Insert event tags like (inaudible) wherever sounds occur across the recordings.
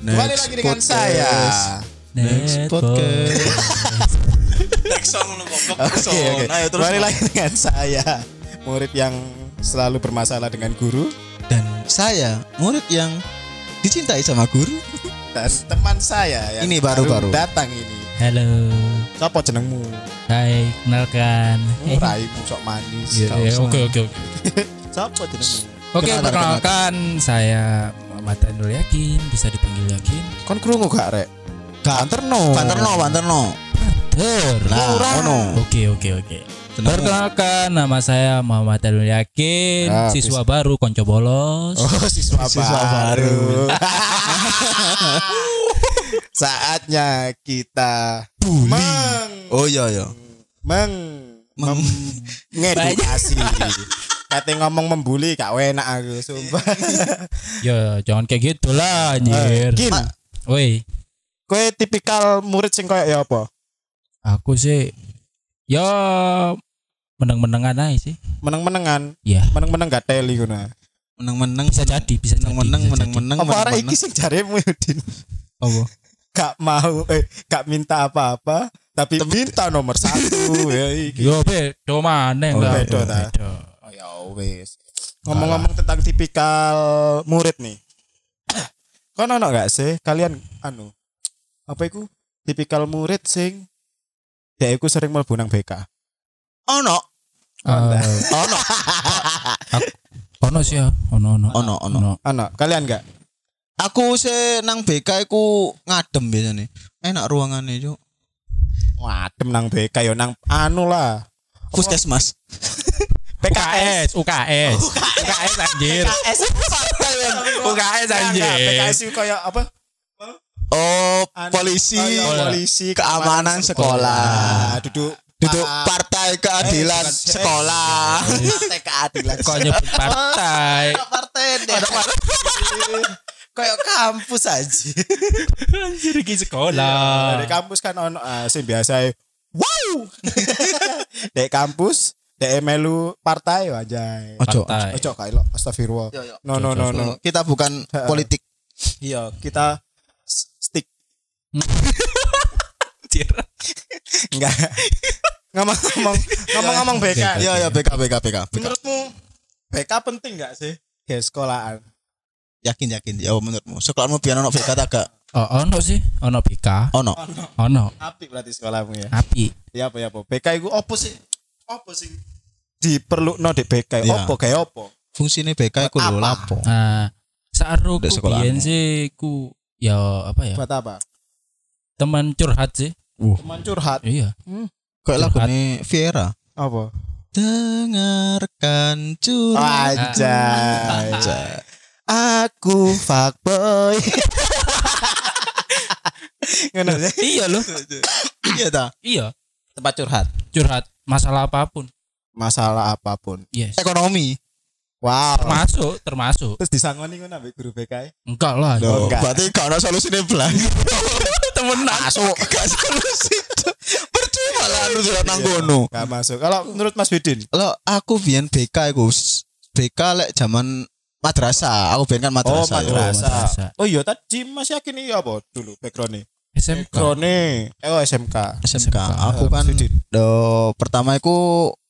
Kembali lagi dengan saya. Next podcast. Next song lu goblok. Oke, oke. Ayo terus. Kembali lagi dengan saya, murid yang selalu bermasalah dengan guru Dan saya murid yang dicintai sama guru. dan teman saya yang Ini baru-baru. datang ini. Halo. Siapa jenengmu? Hai, kenalkan. Oh, Raimu sok manis. Iya, iya. Oke, oke, oke. (laughs) Siapa jenengmu? Oke, Kenalkan, perkenalkan saya Muhammad Anul Yakin, bisa dipanggil Yakin. Kon krungu gak rek? Banterno. Banterno, Banterno. Ter. Nah, ono. Oke, oke, oke. Perkenalkan nama saya Muhammad Anul Yakin, Ah, siswa baru konco bolos. Oh, siswa, Siswa baru. (laughs) Saatnya kita meng Oh iya iya. meng Meng- mem- ngedukasi. (laughs) Kate ngomong membuli gak enak aku, sumpah. (laughs) Ya, jangan kayak gitu lah, anjir. Kin, Woi, kowe tipikal murid sing koyo ya apa? aku sih ya meneng-menengan aja sih. Meneng-menengan, Ya, meneng-meneng gak teli ngono. Meneng-meneng. bisa jadi, bisa jadi. Meneng-meneng, meneng-meneng. Apa arek iki sing jaremu Yudin? Apa? Gak mau eh gak minta apa-apa, tapi minta nomor satu ya iki. Yo bedo maneh Oh, enggak. beda ta? Beda. Oh ya wis. Ngomong-ngomong tentang tipikal murid nih. (coughs) Kau ono gak sih kalian anu apa iku tipikal murid sing dia iku sering mlebu nang BK. Ono. Eh, Ono. (laughs) ono sih ya, ono ono. Ono, ono. Ono, kalian gak? Aku se nang BK iku ngadem biasanya. Enak ruangannya, Cuk. Wadem nang BK yo nang anu lah. Puskesmas. UKS, UKS. UKS anjir. UKS anjir. PKS itu kayak apa? Oh, Anu, polisi. iya, polisi Keamanan sekolah. Duduk Duduk pa- partai keadilan Eh, sekolah. partai keadilan. Kok nyebut partai? (laughs) partai deh. (laughs) Kayak kampus aja. Anjir iki sekolah. Dari kampus kan ono ah, sing biasa wow. (laughs) Dari kampus Dek melu partai wajay. Ojo. Partai. Ojo kayak lo astagfirullah. Yo, yo. No no no no. Kita bukan politik. Iya, kita stick (laughs) enggak. Ngomong-ngomong (laughs) ngomong-ngomong BK. Ya ya BK BK BK. BK. Menurutmu BK penting enggak sih? Kayak sekolahan. Yakin yakin. Ya menurutmu sekolahmu biar ono BK tak gak? Oh, ono sih, ono PK. Ono. Ono. Apik berarti sekolahmu ya. Api. Ya apa ya apa. BK itu opo sih? Opo sih? Diperlukno di BK. Iya. Opo kayak opo? Fungsine BK iku lho Apa? lapo? Nah, saru Di ku sekolahanmu. biyen sih ku ya apa ya? Buat apa? Teman curhat sih. Teman curhat. Iya. Kayak Curhat. lagune Viera. Apa? Dengarkan curhat. Anjay. Anjay. Aku fuckboy. (laughs) Ngono. Iya loh. Iya ta. Iya. Tempat curhat. Curhat masalah apa pun. Masalah apa pun. Yes. Ekonomi. Wow. Termasuk, termasuk. Terus disangoni ngono ambek guru BK. Enggak lah. Loh, enggak. Berarti gak ono solusine blas. (laughs) Temenan. Masuk. Gak solusi. Percuma lah anu sudah nang kono. Gak masuk. Kalau menurut Mas Widin, Lo aku biyen BK iku s- BK lek zaman madrasah. Aku biyen kan oh madrasah. ya. madrasah. madrasah. Oh iya tadi Mas yakin iya apa dulu backgroundnya? SMK. Backgroundnya, eh oh SMK. SMK. Aku Eh, kan Mas Widin. do pertama iku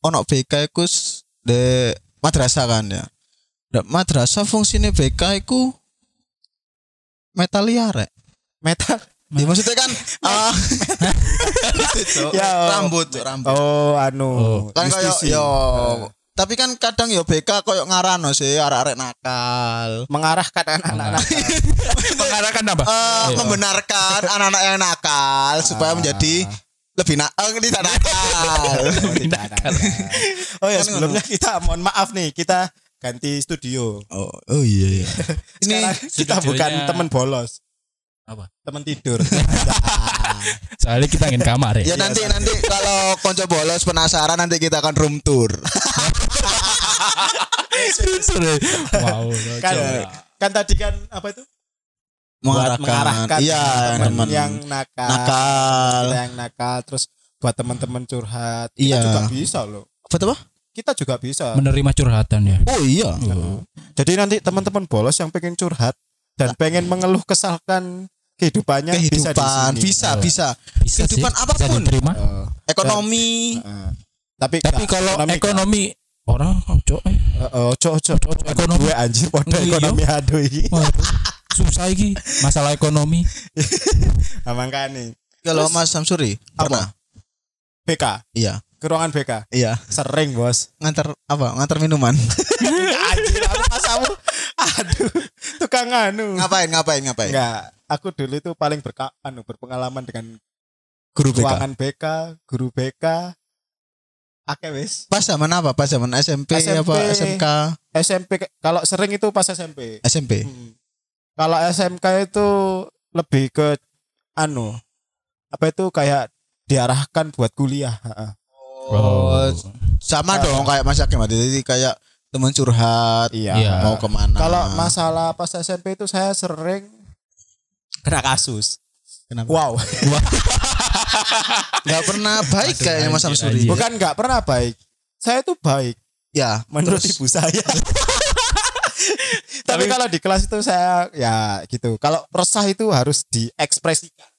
ono BK iku de madrasah kan ya. Da, madrasah fungsine BK iku metal liar rek. Metal. (laughs) Ya, maksudnya kan (laughs) ah, (laughs) Ya, oh. rambut rambut. Oh anu. Oh. kan kayak yo Eh, tapi kan kadang yo BK koyo ngarano sih arek-arek nakal. mengarahkan anak-anak. (laughs) Mengarahkan apa? Eh, Iya. membenarkan anak-anak yang nakal supaya menjadi lebih nakal (laughs) tidak nakal. Tidak ada. Oh ya sebelumnya kita mohon maaf nih kita ganti studio. oh, oh iya iya. Ini kita bukan teman bolos, Apa? teman tidur. (laughs) Soalnya kita ingin kamar ya ya. nanti nanti kalau konco bolos penasaran nanti kita akan room tour. wow. kan, kan tadi kan apa itu? Mengarahkan. mengarahkan Iya, teman yang nakal, nakal. kita yang nakal, terus buat teman-teman curhat. Kita Iya. juga bisa loh. Apa tuh? Pak? Kita juga bisa. Menerima curhatan ya. Oh iya. Nah, Jadi nanti teman-teman bolos yang pengen curhat dan pengen mengeluh kesalkan kehidupannya bisa di kehidupan sini. bisa Eh, bisa Bisa sih, Kehidupan bisa apa pun. diterima. eh, ekonomi eh. Tapi Tapi nggak kalau ekonomi, ekonomi orang eh. eh, eh, ojo ojo Ojo, ekonomi. gue anjir Iya. ekonomi aduh iki. Waduh, susah iki masalah ekonomi. (laughs) Nah, makanya kalau Mas Samsuri apa? BK iya ke ruangan BK iya sering bos ngantar apa ngantar minuman (laughs) anjir masamu aduh tukang anu. Ngapain ngapain ngapain? Enggak aku dulu itu paling berka anu berpengalaman dengan guru BK ruangan BK guru BK Akeh wis. Pas zaman apa? Pas zaman SMP, SMP. apa SMK SMP kalau sering itu pas SMP SMP Hmm. kalau SMK itu lebih ke anu apa itu kayak diarahkan buat kuliah Ha-ha. oh sama dong kayak Mas Hakim. Jadi kayak teman curhat iya. Iya. mau ke mana. Kalau masalah pas SMP itu saya sering kena kasus. Kenapa? Wow. (laughs) Nggak pernah baik Masuk kayaknya Mas Samsuri anjir. bukan nggak pernah baik. Saya itu baik. Ya menurut terus- ibu saya. (laughs) Tapi kalau di kelas itu saya ya gitu. Kalau resah itu harus diekspresikan.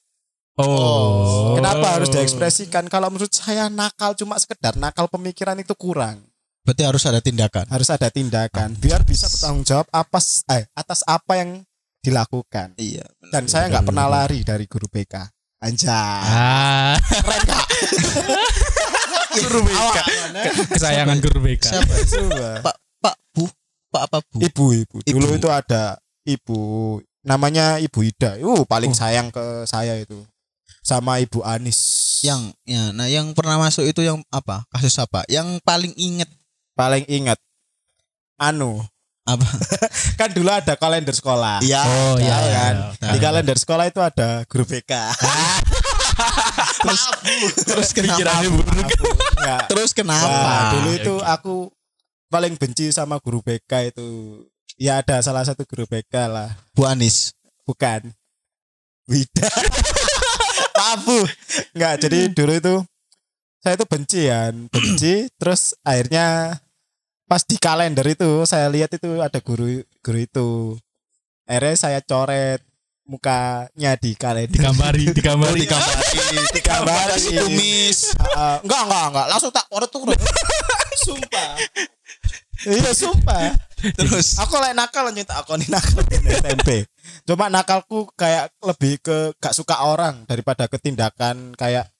Oh. kenapa harus diekspresikan? Kalau menurut saya nakal cuma sekedar nakal pemikiran itu kurang berarti harus ada tindakan? Harus ada tindakan. Biar bisa bertanggung jawab apa eh, atas apa yang dilakukan. Iya dan saya nggak pernah lari dari guru BK anjay. Ah, keren kak (laughs) guru BK kesayangan guru BK. siapa? Coba. Pak Pak Bu? Pak apa Bu? Ibu ibu. Dulu Ibu. itu ada ibu. Namanya ibu Ida. Uh paling Oh. sayang ke saya itu. Sama ibu Anis. Yang ya nah yang pernah masuk itu yang apa? Kasus apa? Yang paling inget paling ingat. Anu. Apa? (laughs) Kan dulu ada kalender sekolah. Iya. Oh, iya, iya, kan? iya. di kalender sekolah itu ada guru BK (laughs) terus terus kenapa buruk. Enggak. terus Wah, kenapa dulu Oke, itu aku paling benci sama guru BK itu. Ya ada salah satu guru BK lah. Bu Anis. Bukan. Wida. (laughs) Papu Enggak jadi dulu itu saya itu benci ya (clears throat) benci terus akhirnya pas di kalender itu saya lihat itu ada guru guru itu. Akhirnya saya coret mukanya di kalender. Digambari, (laughs) digambari. digambari Digambari. Dikasih kumis Ah, ah, enggak enggak enggak. Langsung tak coret tuh sumpah. Iya sumpah. Terus? Aku lagi nakal nyata aku nih nakal. Di SMP cuma nakalku kayak lebih ke gak suka orang daripada ketindakan kayak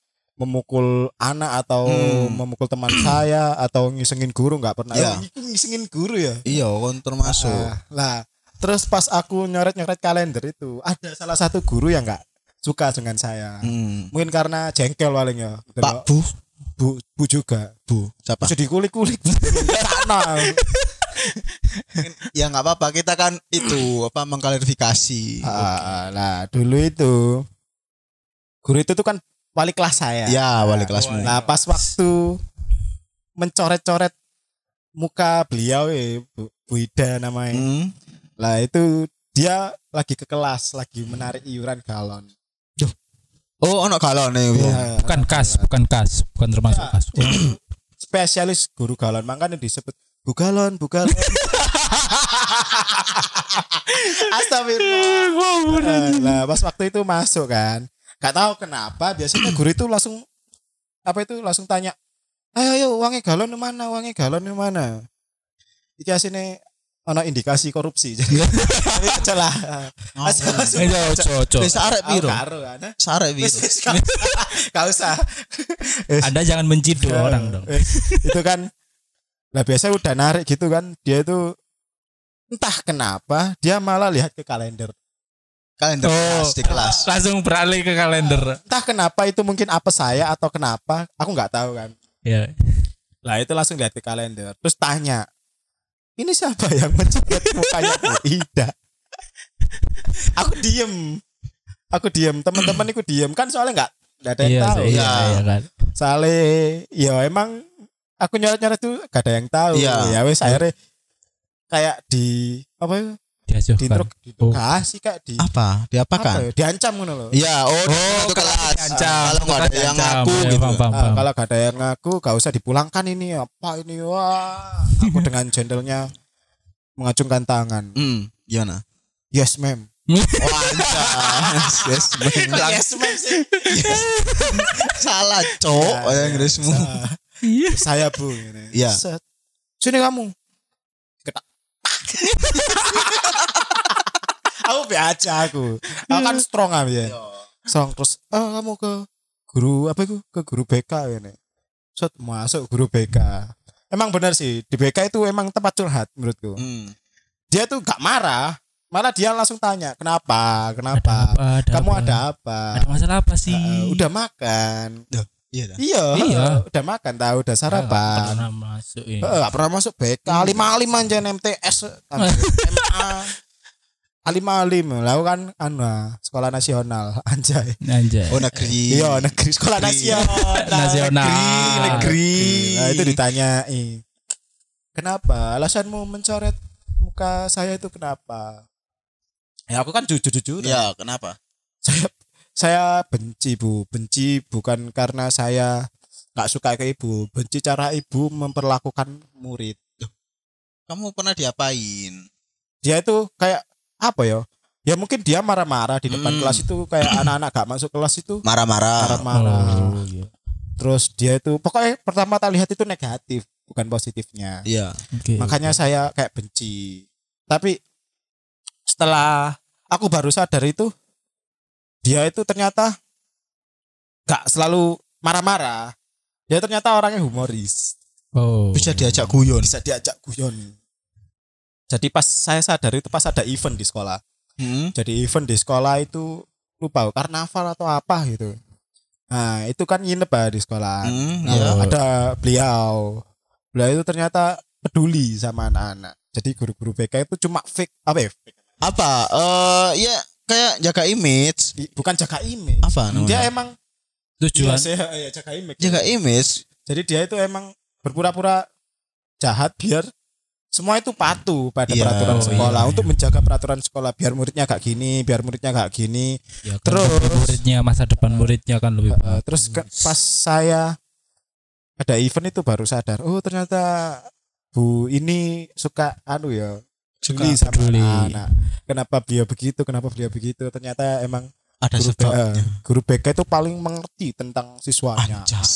memukul anak atau Hmm. memukul teman (clears throat) saya atau ngisengin guru nggak pernah. Itu ngisengin guru ya? Iya kon termasuk. Ah, lah terus pas aku nyoret nyoret kalender itu ada salah satu guru yang nggak suka dengan saya. Hmm. mungkin karena jengkel paling ya. Pak Bu. Bu bu juga. Bu siapa? Jadi kulik kulik sana ya nggak apa-apa. Kita kan itu apa mengklarifikasi. Ah, lah dulu itu guru itu tuh kan wali kelas saya. ya wali kelasmu Nah pas waktu mencoret-coret muka beliau ya Bu, Bu Ida namanya. Hmm. Lah itu dia lagi ke kelas lagi menarik iuran galon. oh ono galon nih Bu. Ya, Bukan kas, bukan kas, bukan termasuk kas. Oh, spesialis guru galon makanya disebut Bu galon, Bu galon. (laughs) Astagfirullah. Eh, Lah pas waktu itu masuk kan. Gak tahu kenapa biasanya guru itu langsung apa itu langsung tanya, "Ayo ayo uangnya galon di mana? Uangnya galon di mana?" Iki asine ono indikasi korupsi. (laughs) Jadi tapi aja lah. Asal- asal- Eh, ojo, ojo. Wis arek piro kan. sarek piro gak usah. Anda jangan mencidu Ya, orang dong. eh, itu kan lah biasa udah narik gitu kan dia itu entah kenapa dia malah lihat ke kalender kalender Oh. kelas di kelas Langsung beralih ke kalender. entah kenapa itu mungkin apa saya atau kenapa aku nggak tahu kan Ya. lah itu langsung lihat ke kalender terus tanya ini siapa (laughs) yang mencoret mukanya Bu Ida aku diem aku diem teman-teman aku diem kan soalnya nggak nggak ada yang Iya, tahu iya, ya. iya kan. soalnya ya emang aku nyoret-nyoret tuh gak ada yang tahu Iya. ya wes akhirnya kayak di apa diintrog diinterogasi kayak di apa apa diapakan ya, diancam ngono loh Iya, oh, Oh, satu kalau kelas. diancam, kalau nggak ada diancam. yang ngaku Ya, gitu. kalau gak ada yang ngaku gak usah dipulangkan ini apa ini wah aku dengan jendelnya mengacungkan tangan. Hmm, gimana? Yes, ma'am. (laughs) Oh, anjas. yes, Kok yes, ma'am sih? Salah, cok. Ya, Inggrismu. Sa- Iya. Saya, Bu. Iya. Sini kamu. Aku be aja aku. Aku kan strong ah ya. Strong terus oh, kamu ke guru apa itu? Ke guru BK ini. Set masuk guru BK. Emang benar sih di BK itu emang tempat curhat menurutku. Hmm. Dia tuh gak marah, malah dia langsung tanya kenapa, kenapa, apa, ada kamu apa? ada apa? Ada masalah apa sih? Eh, udah makan. Iya dah. Iya, Iya. udah makan tahu, udah Nggak sarapan. pernah masuk ini. Eh, gak pernah masuk BK, lima lima aja MTS, (laughs) MA, lima lima, lalu kan anu ah, sekolah nasional, (laughs) anjay. Anjay. Oh, negeri. Iya negeri sekolah Negeri. nasional, (laughs) Nasional. negeri, negeri. Negeri. Nah, itu ditanyai, kenapa? Alasanmu mencoret muka saya itu kenapa? Ya aku kan jujur jujur. Iya, kenapa? Saya saya benci bu, benci bukan karena saya nggak suka ke ibu, benci cara ibu memperlakukan murid. Kamu pernah diapain? Dia itu kayak apa ya? Ya mungkin dia marah-marah di depan Hmm. kelas itu kayak (clears throat) anak-anak gak masuk kelas itu Marah-marah. marah-marah. Oh, iya. Terus dia itu pokoknya pertama tak lihat itu negatif, bukan positifnya. Iya. Oke. Makanya saya kayak benci. Tapi setelah aku baru sadar itu dia itu ternyata gak selalu marah-marah. Dia ternyata orangnya humoris. Oh. Bisa diajak guyon. Bisa diajak guyon. Jadi pas saya sadar itu pas ada event di sekolah. Hmm. Jadi event di sekolah itu lupa karnaval atau apa gitu. Nah, itu kan nginep ya di sekolah. Hmm, Nah, iya. ada beliau. Beliau itu ternyata peduli sama anak-anak. Jadi guru-guru BK itu cuma fake apa ya? fake. Apa? Eh, ya kayak jaga image. Bukan jaga image. Apa namanya? Dia emang Tujuan. Iya, saya- ya, jaga image. jaga image. Jadi dia itu emang berpura-pura jahat biar semua itu patuh pada Iya. peraturan Oh, sekolah iya, untuk iya. menjaga peraturan sekolah biar muridnya gak gini, biar muridnya gak gini. Ya, kan Terus- muridnya masa depan muridnya kan lebih bagus. terus ke- pas saya ada event itu baru sadar, oh ternyata Bu ini suka anu ya, Suka peduli sama peduli. anak. Kenapa beliau begitu? Kenapa beliau begitu? Ternyata emang Ada guru, sebabnya. eh, guru BK itu paling mengerti tentang siswanya. Anjas.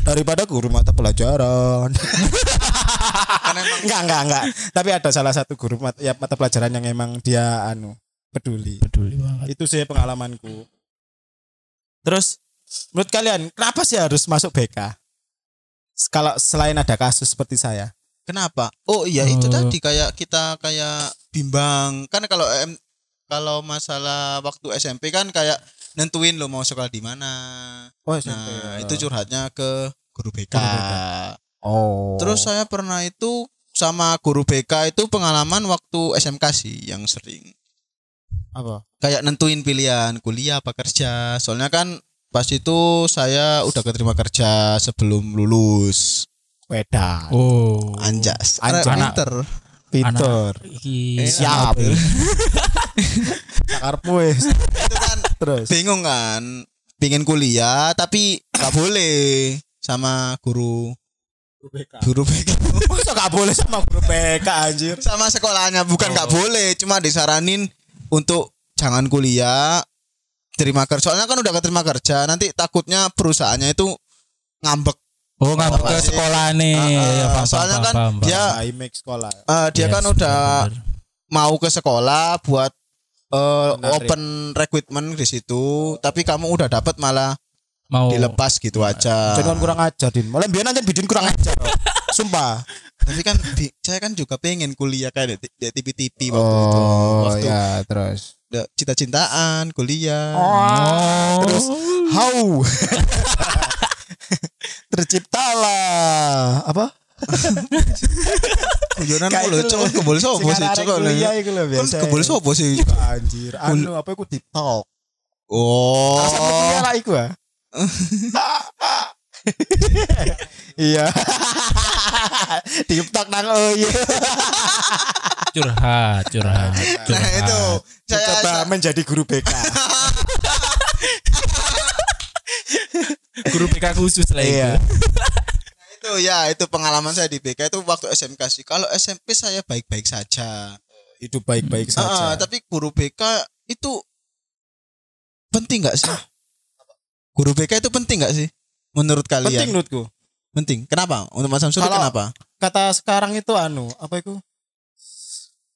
Daripada guru mata pelajaran. (laughs) Kan emang enggak, enggak, enggak. Tapi ada salah satu guru mata, ya, mata pelajaran yang emang dia anu peduli. peduli banget. Itu sih pengalamanku. Terus menurut kalian kenapa sih harus masuk BK? Kalau selain ada kasus seperti saya. Kenapa? Oh iya itu Oh. tadi kayak kita kayak bimbang. Kan kalau em, kalau masalah waktu SMP kan kayak nentuin lo mau sekolah di mana. Oh, Nah, itu curhatnya ke guru BK. Guru BK. Oh. Terus saya pernah itu sama guru BK itu pengalaman waktu SMK sih yang sering. apa? Kayak nentuin pilihan kuliah apa kerja. Soalnya kan pas itu saya udah keterima kerja sebelum lulus. Wedan. Oh. Anjas. Anjas. Anak pinter. Pinter. Eh, Siap. (laughs) Sakarpu wis. itu kan Terus. bingung kan pingin kuliah tapi gak boleh sama guru guru BK (laughs) Masa gak boleh sama guru BK anjir? sama sekolahnya bukan gak boleh cuma disaranin untuk jangan kuliah terima kerja soalnya kan udah keterima kerja nanti takutnya perusahaannya itu ngambek Oh, ngambek ke sekolah nih. Ya, paham, soalnya paham, kan paham, dia- make sekolah. Eh, dia Yes, kan udah bener-bener. mau ke sekolah buat Menarik. open recruitment di situ tapi kamu udah dapat malah mau dilepas gitu aja Jangan kurang ajar din. Mulai biar aja bidin kurang ajar. Sumpah. tapi kan bi- saya kan juga pengen kuliah kayak di, di TV-TV waktu itu waktu ya terus. cinta-cintaan kuliah Oh. Terus how (laughs) terciptalah apa? (laughs) guyonan Kayak aku lho itu cok lho. kebol sopo sih cok kuliah iku lho Kan biasa. kebol sopo sih Anjir, anu apa iku TikTok. oh Alasan kuliah lah iku ah. (laughs) Iya. (laughs) TikTok nang oh iya. curhat, curhat, curhat. nah itu saya Coba menjadi guru BK. (laughs) guru PK khusus lah itu. Iya. itu itu ya itu pengalaman saya di BK itu waktu SMK sih. Kalau SMP saya baik-baik saja. Hidup baik-baik saja. tapi guru BK itu penting nggak sih? (coughs) Guru BK itu penting nggak sih? Menurut penting kalian? menurutku. Penting. Kenapa? Untuk Mas Samsuri Kalau- kenapa? Kata sekarang itu anu, apa itu?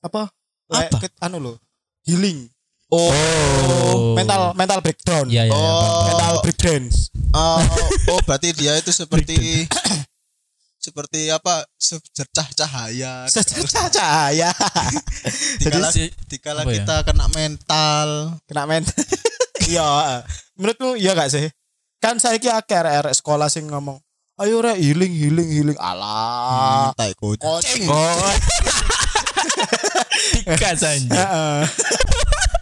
Apa? Apa? ke- anu loh. Healing. Oh, Oh. Mental mental breakdown. Iya iya. Oh. paham. Mental breakdance. oh, oh, berarti dia itu seperti (coughs) seperti apa? Secercah cahaya. Sececah cahaya. Dikala, Jadi- dikala ya? kita kena mental. Kena men. (laughs) Iya. Menurutmu iya gak sih? Kan saya ki akeh arek sekolah sing ngomong, "Ayo rek healing healing healing." Alah. tai kucing. Oh. (laughs) Dikas.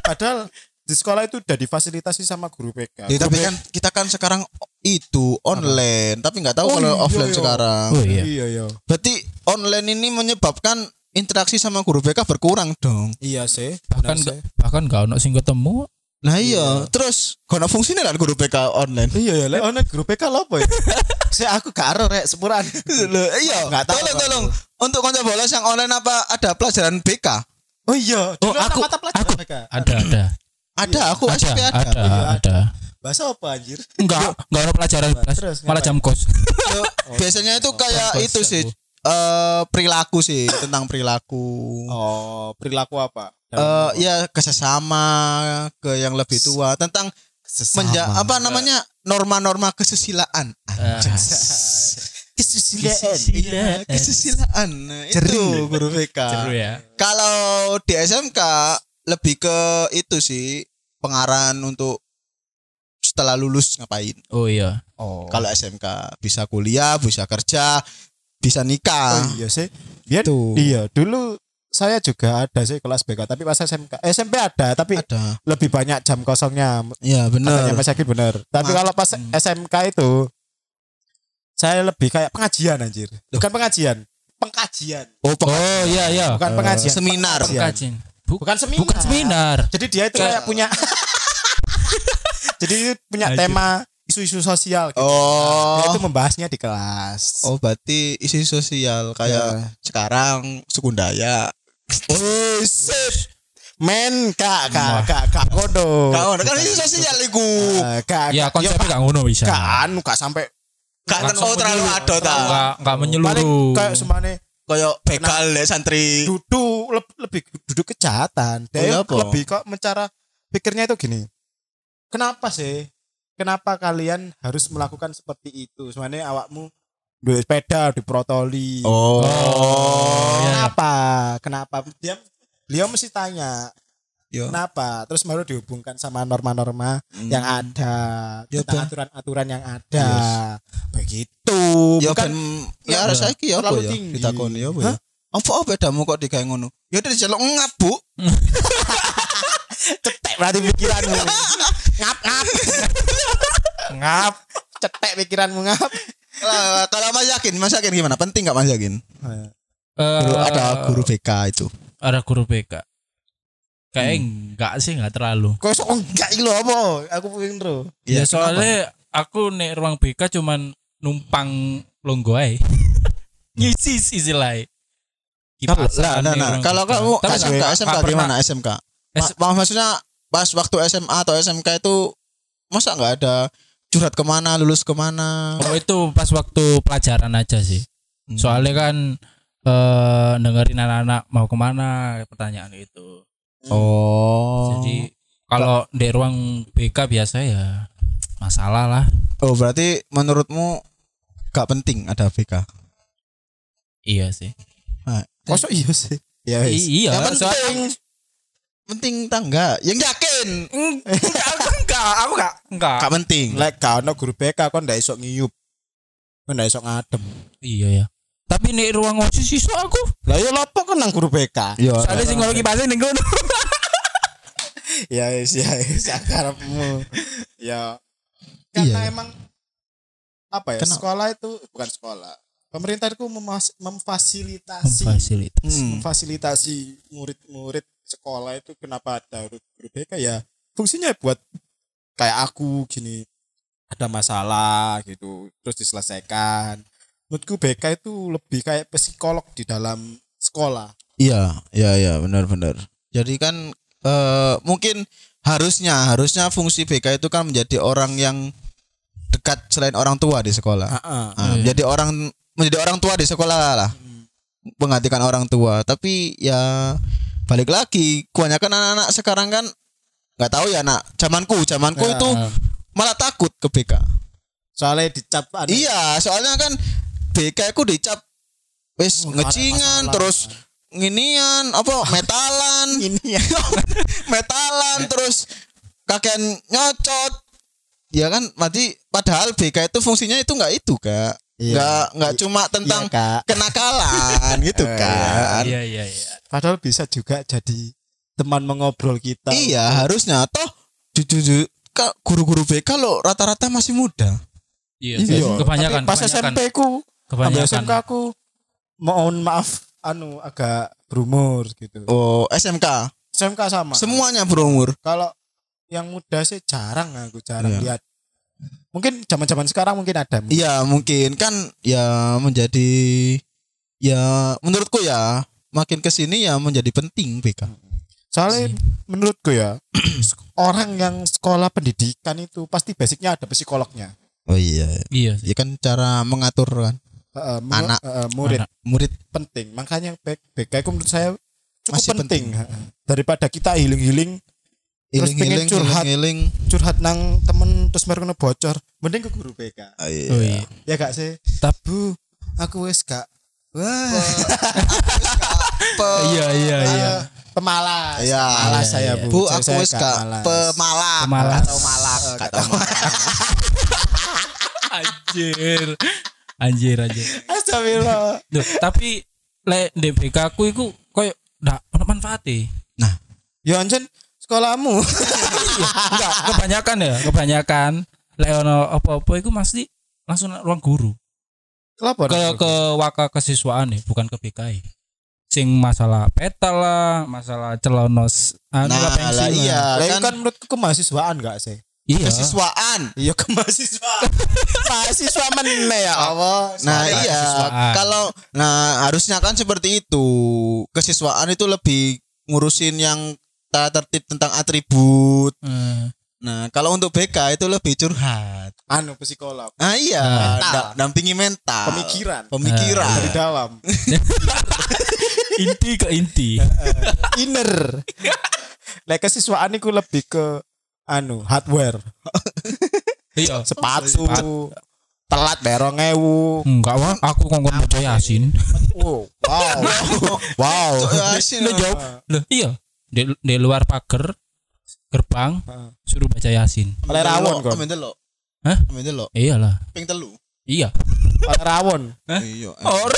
Padahal di sekolah itu udah difasilitasi sama guru PK. Ya, Guru tapi kan kita kan sekarang itu online, tapi nggak tahu Oh, kalau iya, offline iya. sekarang. Oh iya. Iya, iya. Berarti online ini menyebabkan interaksi sama guru BK berkurang dong. Iya sih. Bahkan gak, bahkan gak ono sing ketemu. Nah iya, terus kono fungsinya lah guru BK online. Iya ya, lek ono guru PK apa ya? (laughs) Saya aku karo rek sepuran. Loh, iya, Nggak tahu tolong tolong. Untuk konco bolos yang online apa ada pelajaran BK? Oh iya, Oh, dulu ada aku- mata pelajaran aku- PK. Ada ada. Ada, aku Ada SMP ada. ada Iya, ada. Bahasa apa anjir? Enggak, enggak ono pelajaran. Terus, Malah jam kos. Yo, Biasanya itu kayak itu sih eh perilaku sih tentang perilaku. Oh, perilaku apa? Eh ya kesesama ke yang lebih tua tentang menja apa namanya norma-norma (laughs) kesusilaan. kesusilaan. Iya, kesusilaan. Nah, itu guru BK. Ya. Kalau di SMK lebih ke itu sih pengarahan untuk setelah lulus ngapain. Oh iya. Oh. Kalau SMK bisa kuliah, bisa kerja, bisa Oh nikah. iya sih. Dia Tuh. Iya, dulu saya juga ada sih kelas BK, tapi pas SMK, SMP ada, tapi Ada. lebih banyak jam kosongnya. Iya Katanya benar. Mas Yaki bener. Tapi kalau pas Hmm. SMK itu saya lebih kayak pengajian anjir. Bukan pengajian, pengkajian. Oh, peng- Oh iya iya. Bukan pengajian. seminar. Pengajian. Kajian. Bu- Bukan seminar. Bukan seminar. Jadi dia itu kayak punya (laughs) Jadi punya Lanjut. tema isu-isu sosial gitu. Oh. Dia itu membahasnya di kelas. Oh berarti isi sosial kayak Ya. sekarang suku Dayak. Oh, sip. Men, kak, kak, kak, kak, kodo. Kau kan isi sosial iku. Eh, kak, Ya kak, konsepnya gak ngono bisa. Kak, anu, kak sampai oh terlalu menyeluruh. ado ta. Enggak enggak paling menyeluruh. kayak semane Kayak begal deh santri. duduk leb- lebih duduk kejahatan. Oh, Dia iya apa? lebih kok mencara pikirnya itu gini. Kenapa sih? Kenapa kalian harus melakukan seperti itu? Sebenarnya awakmu duwe sepeda diprotoli. Oh. Oh, iya. Kenapa? Kenapa? Dia beliau mesti tanya, Yo. kenapa? Terus baru dihubungkan sama norma-norma Hmm. yang ada, tentang Ben. aturan-aturan yang ada. Begitu. Ya Bukan kan ya harus saiki ya apa terlalu ya? tinggi. Ditakoni ya apa ya? Apa bedamu kok digawe ngono? Ya udah diceluk ngap, Bu. (laughs) cetek berarti pikiranmu. ngap ngap. ngap. Cetek pikiranmu ngap. Lah, Kalau Mas Yakin, Mas Yakin gimana? Penting nggak Mas Yakin? Eh, Guru ada guru BK itu. ada guru BK. Kayak enggak sih enggak terlalu. Kok sok enggak iki lho apa? Aku pengen ro. Ya, Iya, soalnya aku nek ruang BK cuman numpang longgo ae. Ngisi istilahnya. Nah, nah, nah, kalau kamu Tapi SMK, SMK gimana SMK? S- Ma- maksudnya pas waktu SMA atau SMK itu masa nggak ada curhat ke mana, lulus ke mana? Oh itu pas waktu pelajaran aja sih. Hmm. Soalnya kan eh dengerin anak-anak mau ke mana pertanyaan itu. Oh. Jadi kalau di ruang BK biasa ya masalah lah. oh berarti menurutmu gak penting ada BK? Iya sih. Nah, Kok iya sih? Ya iya. yang soal- penting tangga. Yang yakin enggak, aku enggak, aku enggak, enggak. gak penting. Lek gak ono guru BK kon ndak iso ngiyup. Kon ndak iso ngadem. Iya ya. Tapi nek ruang OSIS iso aku. Lah yo lopo kon nang guru BK? Iya. Soalnya sing ngono kipasnya ning kono. (laughs) Ya wis ya wis akarepmu. Ya karena Iya. emang apa ya? Kenapa? Sekolah itu bukan sekolah. Pemerintah itu memfasilitasi Fasilitas. Hmm. memfasilitasi murid-murid sekolah itu kenapa ada guru guru BK ya fungsinya buat kayak aku gini ada masalah gitu terus diselesaikan menurutku BK itu lebih kayak psikolog di dalam sekolah. Iya, iya, iya, benar-benar. Jadi kan eh mungkin harusnya harusnya fungsi BK itu kan menjadi orang yang dekat selain orang tua di sekolah. Heeh. Ah, menjadi orang menjadi orang tua di sekolah lah. Menggantikan orang tua. Tapi ya balik lagi kebanyakan anak-anak sekarang kan nggak tahu ya nak zamanku zamanku Ya. itu malah takut ke BK. Soalnya dicap anu, Iya, soalnya kan BK ku dicap wis Oh, ngecingan terus nginian apa (laughs) metalan ini ya. (laughs) metalan terus kakek nyocot ya kan mati padahal BK itu fungsinya itu nggak itu kak Iya. nggak nggak cuma tentang Iya, Kak. kenakalan gitu Eh, (laughs) kan Iya iya iya. Padahal bisa juga jadi teman mengobrol kita. iya harusnya toh jujur kak guru-guru BK lo rata-rata masih muda Iya. Iya. Kebanyakan. Tapi pas kebanyakan. SMP ku, Kebanyakan. SMK aku mohon maaf anu agak berumur gitu. oh SMK SMK sama. semuanya berumur Kalau yang muda sih jarang aku jarang Iya. lihat. Mungkin zaman-zaman sekarang mungkin ada. Iya mungkin kan ya menjadi ya menurutku ya makin ke sini ya menjadi penting BK. Soalnya menurutku ya (clears throat) orang yang sekolah pendidikan itu pasti basicnya ada psikolognya. Oh iya. Iya. Ya kan cara mengatur kan Eh, mu- Anak. eh, murid Anak. murid. penting. Makanya BK itu menurut saya cukup Masih penting. Heeh. Daripada kita healing-healing Terus pengen Iling-iling, curhat. iling-iling. curhat nang temen terus mereka bocor, mending ke guru BK. Oh, iya. Oh iya. Ya gak sih? Tapi Bu, aku wes gak. Wah, (laughs) Pe- iya iya iya. pemalas. Iya, Pemalas iya, saya, iya. Bu. Bu, aku saya wis gak gak malas. pemalak, Pemalas. atau malak, kata (laughs) Anjir. Anjir anjir. Astagfirullah. Duh, tapi lek di BK aku iku koyo ndak ono manfaate. Ya anjen sekolahmu. (laughs) Enggak, kebanyakan ya, kebanyakan lek ono apa-apa iku mesti langsung ruang guru. Kenapa? Ke ke waka kesiswaan ya, bukan ke BKI. Sing masalah peta lah, masalah celonos anu Nah, lah lah iya Lah itu kan, kan menurutku kemahasiswaan gak sih? Iya. kesiswaan. Iya kemahasiswaan. (laughs) Mahasiswa meneh ya Allah. Nah iya kalau nah harusnya kan seperti itu kesiswaan itu lebih ngurusin yang tata tertib tentang atribut. Eh, Nah kalau untuk BK itu lebih curhat. anu psikolog. Ah iya, Mental. da- dampingi mental, Pemikiran. pemikiran. Dari dalam. (laughs) inti ke inti. (laughs) Inner. Lek kesiswaan itu lebih ke anu hardware, (laughs) Iya. sepatu, telat berong ewu. Enggak wah, aku kongkon maca Yasin. Wow, wow, wow. Yasin, Lo jawab. Loh, iya. Di, di luar pagar gerbang Heeh. suruh baca Yasin. Oleh rawon kon. Amin delok. Hah? Amin delok. Iyalah. Ping telu. Iya. Oleh rawon. Iya. Or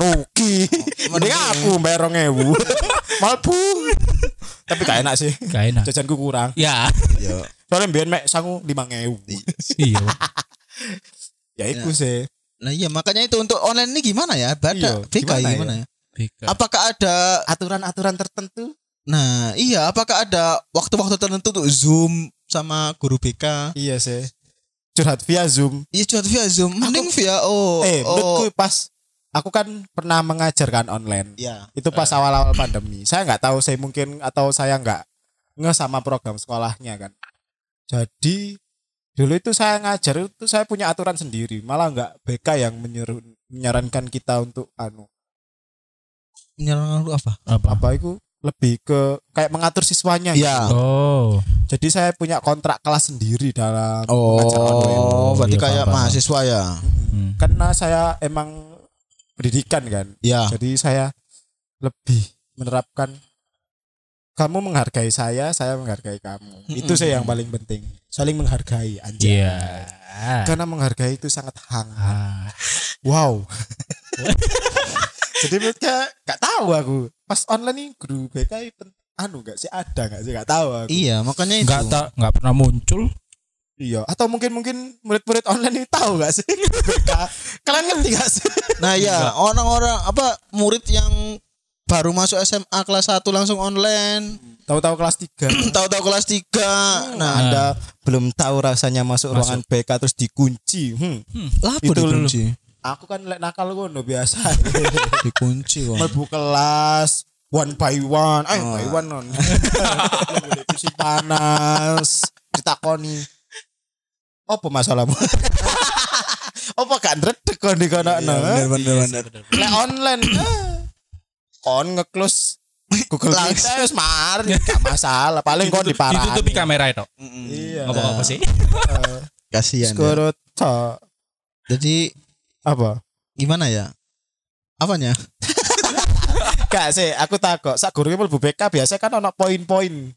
Rugi. Mending aku berong ewu. (laughs) Malbu. Tapi gak enak sih. gak enak. Jajanku kurang. Ya. Iya. Soalnya biar mek sangu lima ewu. Iya. Ya itu sih. Nah iya makanya itu untuk online ini gimana ya? Bada Iya, gimana gimana, ya? ya? Apakah ada Aturan-aturan tertentu. Nah, iya, apakah ada waktu-waktu tertentu tuh Zoom sama guru BK? Iya sih. Curhat via Zoom. Iya, curhat via Zoom. Mending via oh, eh, oh. menurutku pas aku kan pernah mengajarkan online. Iya. Itu pas awal-awal pandemi. Saya nggak tahu saya mungkin atau saya nggak nge sama program sekolahnya kan. Jadi dulu itu saya ngajar itu saya punya aturan sendiri. Malah nggak BK yang menyuruh menyarankan kita untuk anu Menyerang lu apa? Apa? apa itu lebih ke kayak mengatur siswanya. Iya. gitu. Oh. Jadi saya punya kontrak kelas sendiri dalam mengajar online. Oh, berarti iya, kayak paham, mahasiswa ya. Hmm. Karena saya emang pendidikan kan. Iya. Jadi saya lebih menerapkan kamu menghargai saya, saya menghargai kamu. Itu sih yang paling penting. Saling menghargai anjay. Iya. Karena menghargai itu sangat hangat. Ah. Wow. (laughs) Jadi mereka gak tahu aku. Pas online nih guru BK anu gak sih ada gak sih gak tahu aku. Iya, makanya itu. Enggak tak enggak pernah muncul. Iya, atau mungkin mungkin murid-murid online ini tahu gak sih (laughs) BK? Kalian ngerti gak sih? Nah, ya, orang-orang apa murid yang baru masuk SMA kelas 1 langsung online, Tahu-tahu kelas 3. (clears throat) tahu-tahu kelas 3. Nah, Nah, Anda belum tahu rasanya masuk, Masuk. ruangan BK terus dikunci. Hmm. lah apa Itu dikunci? Aku kan lek nakal ngono biasa. (laughs) Dikunci kok. Mlebu kelas one by one, eh by one non. (laughs) Cuci panas, ditakoni. Apa masalahmu? (laughs) Apa gak ndredeg kon di kono Iya, Bener bener bener. Lek online ah, kon nge-close Google Langsung. wis mari gak masalah. Paling kon diparani. Ditutupi kamera itu. Iya. Apa-apa sih? Kasihan. ya. Skoro tok. Jadi Apa? gimana ya? Apanya? (laughs) Gak sih, aku takut. Sak guru mlebu BK biasa kan ono poin-poin.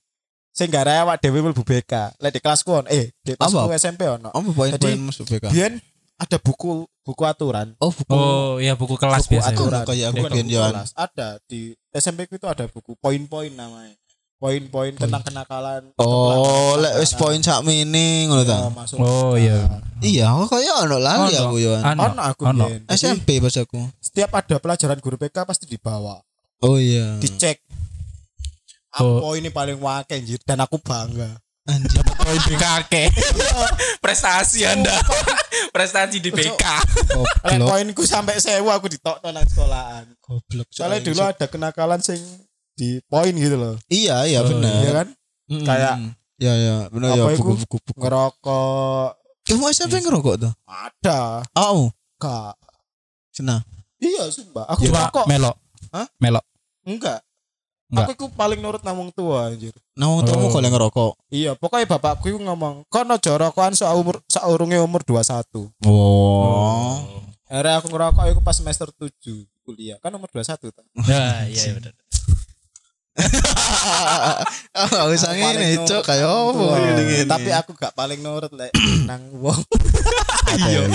Sing gara awak dhewe mlebu BK. Lek di kelasku on, eh di kelasku Apa? SMP ono. Apa poin-poin masuk BK? Biyen ada buku buku aturan. Oh, buku. Oh, iya buku kelas buku biasa. aturan. Kayak aku buku kelas. Ada di SMP ku itu ada buku poin-poin namanya. Poin-poin tentang kenakalan. Oh, lek wis poin sak mini ngono ta. masuk. Oh, iya. Iya, kok kayak ono lali aku yo. Ono aku biyen. SMP pas aku. Setiap ada pelajaran guru PK pasti dibawa, Oh iya. dicek. Oh. Apa ini paling wakil anjir dan aku bangga. Anjir. Poin BKK. (laughs) Prestasi Anda. Prestasi di BK. Lek poinku sampai sewa aku ditokno nang sekolahan. Goblok. Soalnya dulu ada kenakalan sing di poin gitu loh. Iya, iya Oh, benar. Iya kan? Mm-mm. Kayak ya ya benar ya apa iku? buku-buku buku. Ngerokok Kamu SMP ngerokok tuh? ada. Oh, Kak. senang. Iya, sumpah. Aku Cuma ngerokok. melok. Hah? Melok. Enggak. Enggak. Aku paling nurut namung tua anjir. Wong tuamu Oh. kalau ngerokok. Iya, pokoknya bapakku iku ngomong, "Kono aja rokokan sak umur saurunge umur 21." Oh. Akhirnya aku ngerokok iku pas semester 7 kuliah. Kan umur 21 tuh. Ya, iya iya, benar. Enggak usah Aku paling ngene, cok tua. ngene-ngene. Tapi aku gak paling nurut lek nang wong. (laughs) iya.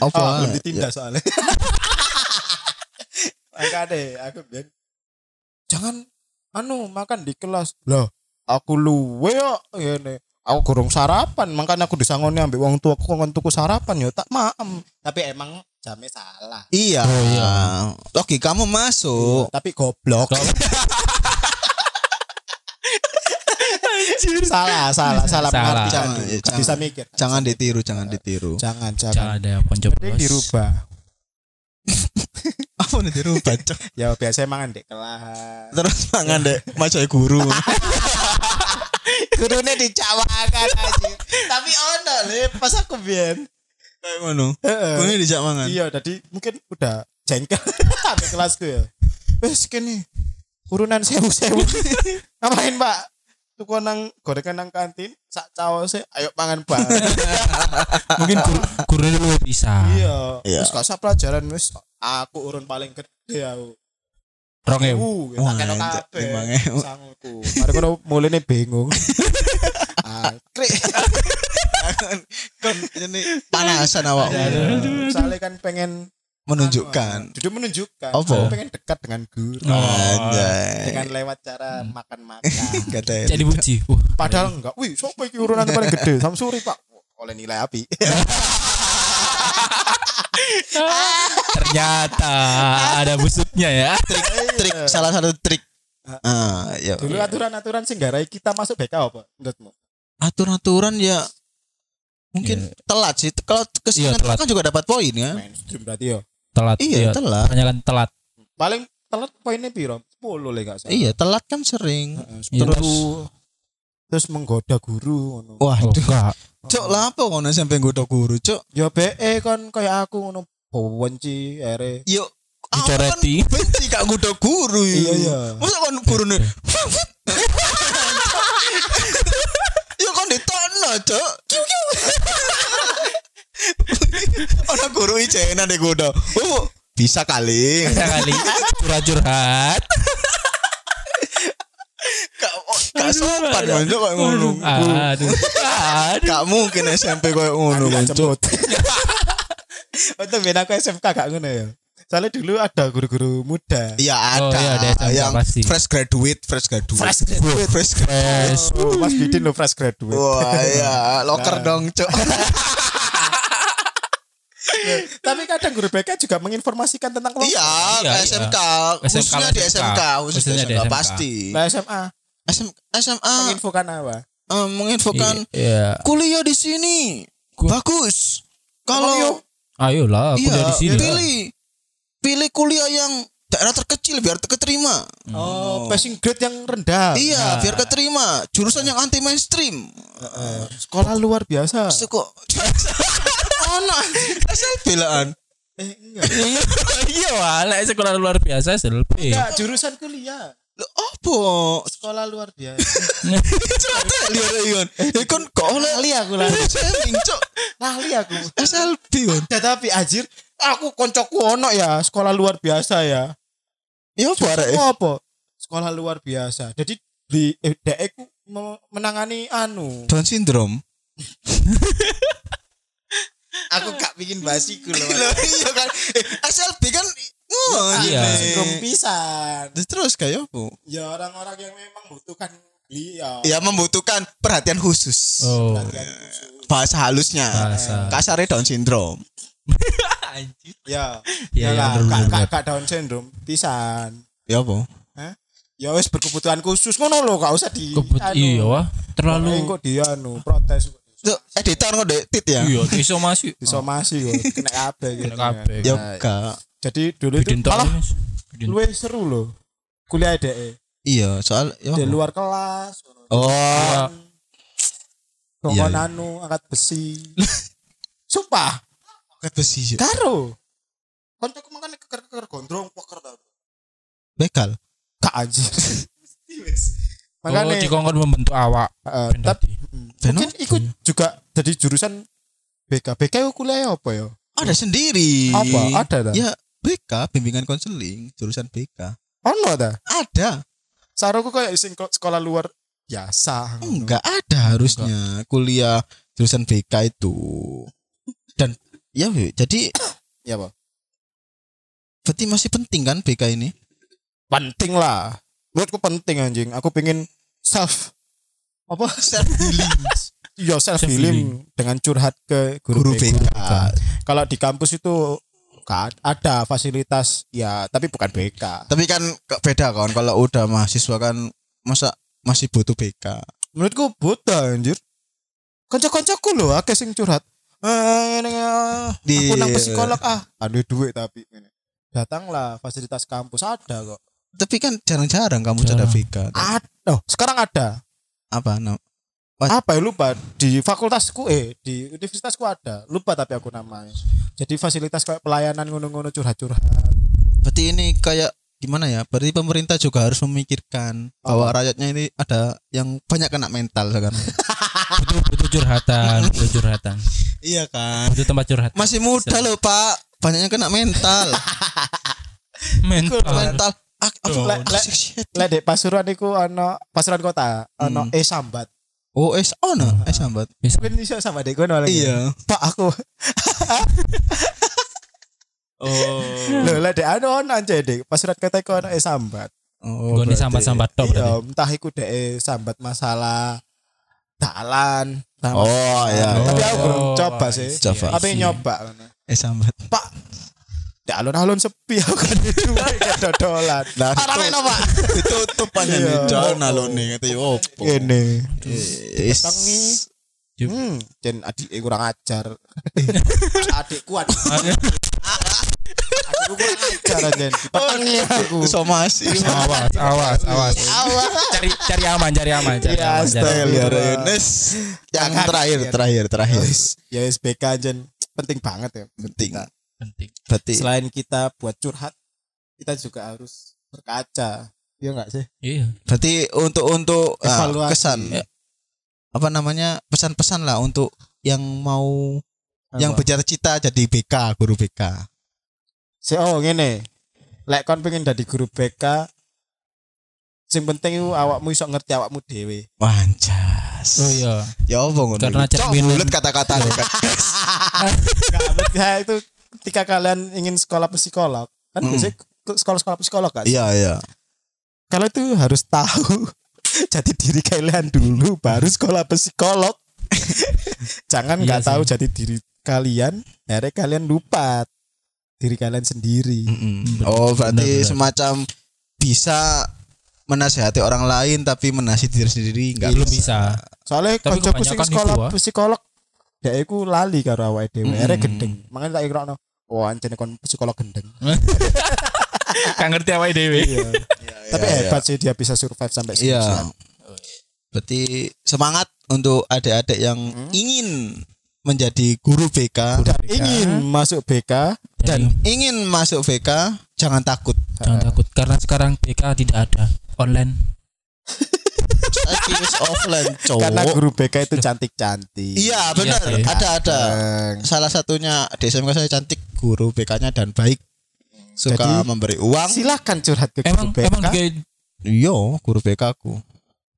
Apa? Oh, belum ditindak soalnya. (laughs) Makanya aku bilang jangan anu makan di kelas. Loh, aku luwe kok ngene. Aku kurang sarapan, makanya aku disangoni ambek wong tua aku kon tuku sarapan yo tak maem. Tapi emang jamnya salah. Iya. Oh, iya. Oke, kamu masuk. Tapi goblok. salah, salah, salah Salah. Jangan, ya, bisa mikir. Jangan ditiru, jangan ditiru. Jangan, Jangan jangan. ada Mending dirubah. (laughs) Apa nih tiru bacok? Ya biasa mangan di kelas. Terus mangan dek maca guru. (laughs) Gurune dicawakan aja. Tapi ono le pas aku biyen. Kayak ngono. Heeh. Guru dijak mangan. Iya, jadi mungkin udah jengkel (laughs) sampai kelasku ya. Wes kene urunan sewu-sewu. (laughs) Ngapain, Pak? Tuku nang gorengan nang kantin, sak caose, ayo mangan bareng. (laughs) Mungkin guru gurunya lu bisa. iya. Iya. Wis gak usah pelajaran wis aku urun paling gede aku. Rong ewu. Tak kena kabeh. limang ewu. Sangku. Mari kono mulane bingung. (laughs) ah, krik. Kan ini panasan awak. Soalnya kan pengen Menunjukkan. Duduk menunjukkan. Apa? Aku pengen dekat dengan guru. Oh. Dengan lewat cara makan-makan. Kata Jadi buci. Wah, (laughs) Padahal enggak. Wih, siapa iki urunan paling gede? (laughs) Samsuri, Pak. Oleh nilai api. Ternyata ada busuknya ya. trik trik salah satu trik. Ah, ya. Dulu aturan-aturan sing garai kita masuk BK apa? Menurutmu? Aturan-aturan ya mungkin telat sih. Kalau ke sini Iya, telat. kan juga dapat poin ya. Mainstream berarti ya. Telat. Iya, telat. Hanya kan telat. Paling telat poinnya piro? 10 lah enggak salah. Iya, telat kan sering. Iya, Terus terus menggoda guru ngono. Wah, Oh, enggak. cok apa ngono sampai godo guru, cok. Ya BE kan kayak aku ngono benci ere. Yuk Dicoreti. Benci kak godo guru. Iya, iya. Masa kan (laughs) (laughs) guru nih. Yuk kan ditokno, cok. Kiu kiu. Ono guru ijena deh. Oh, bisa kali. Bisa kali curhat-curhat. Kak kak sopan kan cok kayak ngono. Aduh. Gak mungkin SMP kayak ngono kan, cok. Untuk biar aku SMK gak ngono ya. Soalnya dulu ada guru-guru muda. Iya Oh, ada iya, ada SMK yang pasti. fresh graduate, fresh graduate. Fresh graduate. fresh graduate. Oh, Mas Bidin lo fresh graduate. Wah iya, loker Nah. dong, cok. Tapi kadang guru BK juga menginformasikan tentang lokal. Iya, Iya, ke iya. SMK, SMK, khususnya di SMK. Khususnya Khususnya di SMK, pasti. Nah SMA SM, SMA menginfokan apa? eh, menginfokan Iya. kuliah di sini bagus. Kalau Ayolah, kuliah Iya, di sini. lah. pilih pilih kuliah yang daerah terkecil biar keterima. Oh, passing grade yang rendah. Iya, biar keterima. Jurusan yang anti mainstream. Sekolah luar biasa. Suko. Ono asal belaan. Eh, enggak. Iya, wah, lek sekolah luar biasa SLB. Enggak, jurusan kuliah. Lho opo? Sekolah luar biasa. Coba lihat Ion. Eh kon kok oleh aku lali. shaming, Cok. Lali aku. SLB kon. Ya, tapi anjir, aku koncoku ono ya, sekolah luar biasa ya. Ya arek? Oh, apa? Sekolah luar biasa. Jadi di eh, me- menangani anu. Down syndrome. Aku gak bikin basiku loh. Iya kan. Eh, SLB kan oh, Iya. pisan. Terus terus kayak apa? Ya orang-orang yang memang butuhkan beliau. Ya membutuhkan perhatian khusus. Oh, Bahasa halusnya. Bahasa. Kasarnya Down syndrome. (laughs) anjir. Ya, Iya, ya iya, gak, bener, gak, bener. gak Down syndrome pisan. Ya apa? Ya wes berkebutuhan khusus ngono lho, gak usah di Kebut iya wah, terlalu kok dia anu protes Tuh, editor kok tit ya? iya, iso masih. (laughs) disomasi kok kena kabeh gitu. Kena kabeh. Ya enggak. Jadi dulu itu malah luwih seru loh. Kuliah DE Iya, soal ya. di luar kelas. Oh, Iya. Tongon Iya, iya. anu angkat besi. Sumpah, Angkat besi. sih. karo. Koncoku makane keker-keker gondrong poker ta. Bekal. Gak anjir. (laughs) Oh, Makane dikongkon membentuk awak. Ben tapi tadi. mungkin ikut juga jadi jurusan BK. BK kuliah apa ya? Ada sendiri. Apa? Ada ta? Ya, BK, bimbingan konseling, jurusan BK. Ono ta? Ada. Saroku kayak sing ko- sekolah luar biasa. Enggak ada harusnya kuliah jurusan BK itu. Dan ya jadi (coughs) Ya, Pak. berarti masih penting kan BK ini? Penting lah. Menurutku penting anjing. Aku pengen self apa (laughs) self healing. Iya self healing dengan curhat ke guru, Guru BK. BK. Kalau di kampus itu kan ada fasilitas ya, tapi bukan BK. Tapi kan beda kan kalau udah mahasiswa kan masa masih butuh BK. Menurutku buta anjir. Kanca-kancaku loh akeh sing curhat. Eh, ini, eh, Di- aku nang psikolog ah, ada duit tapi ini. Datanglah fasilitas kampus ada kok. Tapi kan jarang-jarang kamu ada. BK. Ada. Oh, sekarang ada. Apa no? Apa ya lupa di fakultasku eh di universitasku ada lupa tapi aku namanya jadi fasilitas kayak pelayanan ngono-ngono curhat-curhat Berarti ini kayak gimana ya? Berarti pemerintah juga harus memikirkan bahwa rakyatnya ini ada yang banyak kena mental sekarang. (laughs) Butuh butuh curhatan, butuh curhatan. iya kan? Butuh tempat curhat. Masih muda loh Pak, banyak yang kena mental. (laughs) mental. mental. Ah? Lek- Shit. lek dek pasuruan iku ono pasuruan kota ono Hmm. eh sambat Oh, es oh no, es sambat. mungkin bisa sama dek kono lagi Iya. pak aku (laughs) Oh. lho lek dek anu ono aja dek pasuruan kota iku ono eh sambat Oh. Gue nih sambat-sambat tok iya berarti. entah iku dek eh sambat masalah dalan Oh, iya. tapi aku belum Oh, coba I sih Coba. Tapi nyoba Es sambat. pak di alun-alun sepi aku kan (laughs) kayak dodolan Nah, Ah, rame no, Pak. (laughs) Ditutup aja Iya. nih jalan alun nih kata yo opo. Tangi. Jup. Hmm, jen adik kurang ajar. (laughs) Adikku adik. Adikku kurang ajar jen. Dipetengi aku. Somasi. Awas, awas, awas. Cari cari aman, cari aman, cari Ya, aman. Cari aman. Ya, Nes. Yang terakhir, terakhir, terakhir. Ya SBK jen penting banget ya. Penting. Penting. Berarti Selain kita buat curhat, kita juga harus berkaca. Iya enggak sih? Iya. berarti untuk untuk ah, Evaluasi. kesan apa namanya pesan-pesan lah untuk yang mau yang Apa? bercita-cita jadi BK guru BK. Si oh ngene. Lek kon pengen dadi guru BK, sing penting iku awakmu iso ngerti awakmu dhewe. Wanjas. Oh iya. Ya apa ngono? Karena cerminan- kata-kata kan. (laughs) Enggak, ya itu ketika kalian ingin sekolah psikolog, kan Mm. biasanya sekolah-sekolah psikolog kan. Iya, iya. Kalau itu harus tahu (laughs) jadi diri kalian dulu baru sekolah psikolog. (laughs) Jangan Iya nggak sih. tahu jadi diri kalian, akhirnya kalian lupa diri kalian sendiri. Mm-mm. Bener, Oh, berarti bener. semacam bisa menasihati orang lain tapi menasihati diri sendiri enggak Belum bisa. Soalnya Tapi koncoku sing kebanyakan sekolah itu, ah. psikolog Dek iku lali karo awake dhewe, akhirnya gendeng. Makanya tak kira oh anjene kon psikolog gendeng. (laughs) Gak ngerti apa dewe. Iya. Tapi hebat sih dia bisa survive sampai Iya. skripsian. Berarti semangat untuk adik-adik yang ingin menjadi guru BK Dan ingin masuk BK dan ingin masuk BK jangan takut. Jangan takut karena sekarang BK tidak ada online. (laughs) Wis offline, cowok. karena guru BK itu cantik-cantik. Iya benar, Iya, iya. ada ada. Bang. Salah satunya di SMK saya cantik, guru BK-nya dan baik. Suka Jadi, memberi uang. Silahkan curhat ke Emang guru BK. emang juga Iya, guru BK aku.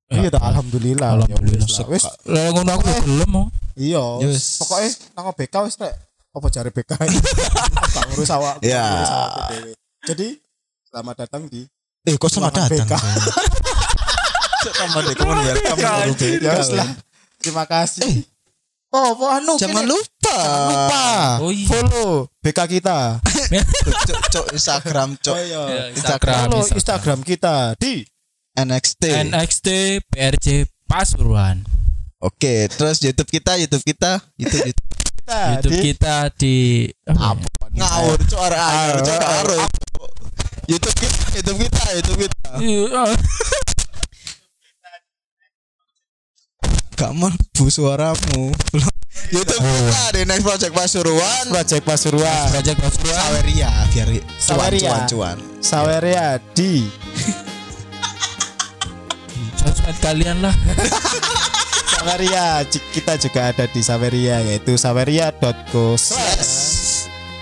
Iya dah, alhamdulillah. Alhamdulillah. Ya wis lah ngono aku udah belum mau. iya. Yes. Pokoknya nang BK wis rek. Apa cari BK? (laughs) Gak ngurus awak. Iya. Jadi selamat datang di Eh, kok selamat datang? BK. (laughs) Sama deh, kamu welcome guru BK. Ya wis lah. Terima kasih. Oh, apa anu? Jangan kene? lupa. Jangan lupa. Oh iya. Follow BK kita. (laughs) Cok, cok Instagram, cok. Oh iya. Ya, Instagram. Follow Instagram kita di NXT. NXT PRC Pasuruan. Oke, terus YouTube kita, YouTube kita, YouTube, YouTube. kita (laughs) YouTube di kita di apa? ya? ngawur, cok arek ayo, cok. YouTube kita, YouTube kita, YouTube kita. (laughs) Gak bu suaramu. YouTube kita di Next Project Pasuruan. Project Pasuruan. Project Pasuruan. Saweria biar Saweria. cuan cuan. Saweria di Sosmed kalian lah. (laughs) Saweria. Kita juga ada di Saweria yaitu saweria.co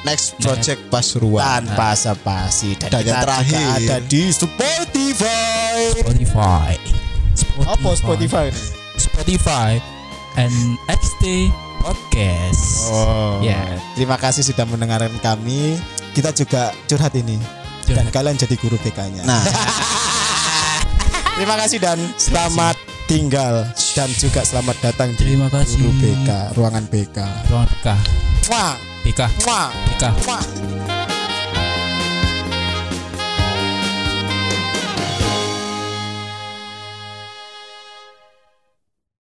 Next Project Pasuruan. tanpa spasi dan Dan yang terakhir. ada di Spotify. Spotify. Apa Spotify ini? Spotify and XT Podcast. Oh. Ya. Terima kasih sudah mendengarkan kami. Kita juga curhat ini. Dan Curhat. kalian jadi guru BK-nya. Nah, (laughs) Terima kasih dan selamat tinggal dan juga selamat datang di Terima kasih. guru BK, ruangan BK. Ruang BK. Wah, BK. wah, BK. wah.